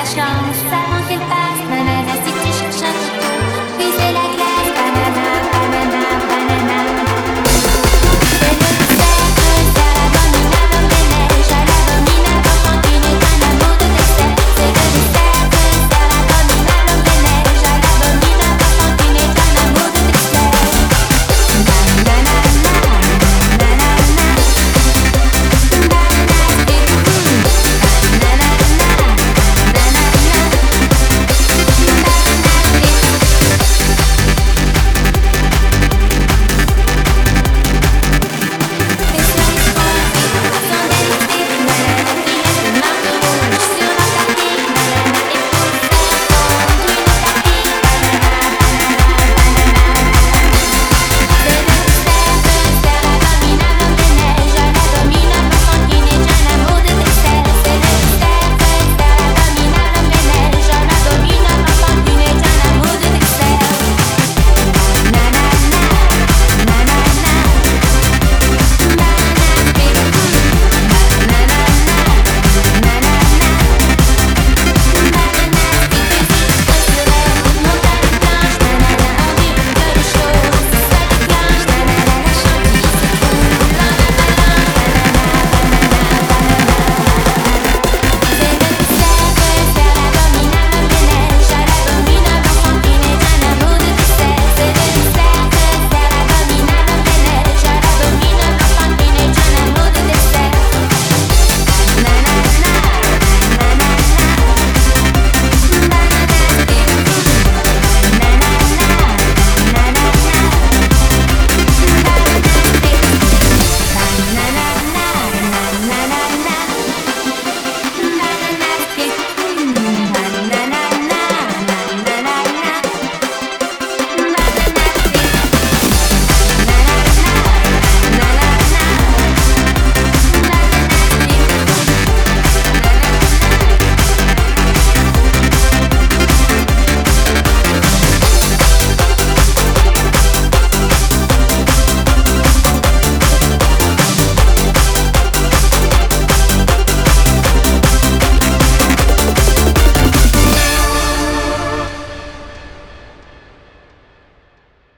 Sachant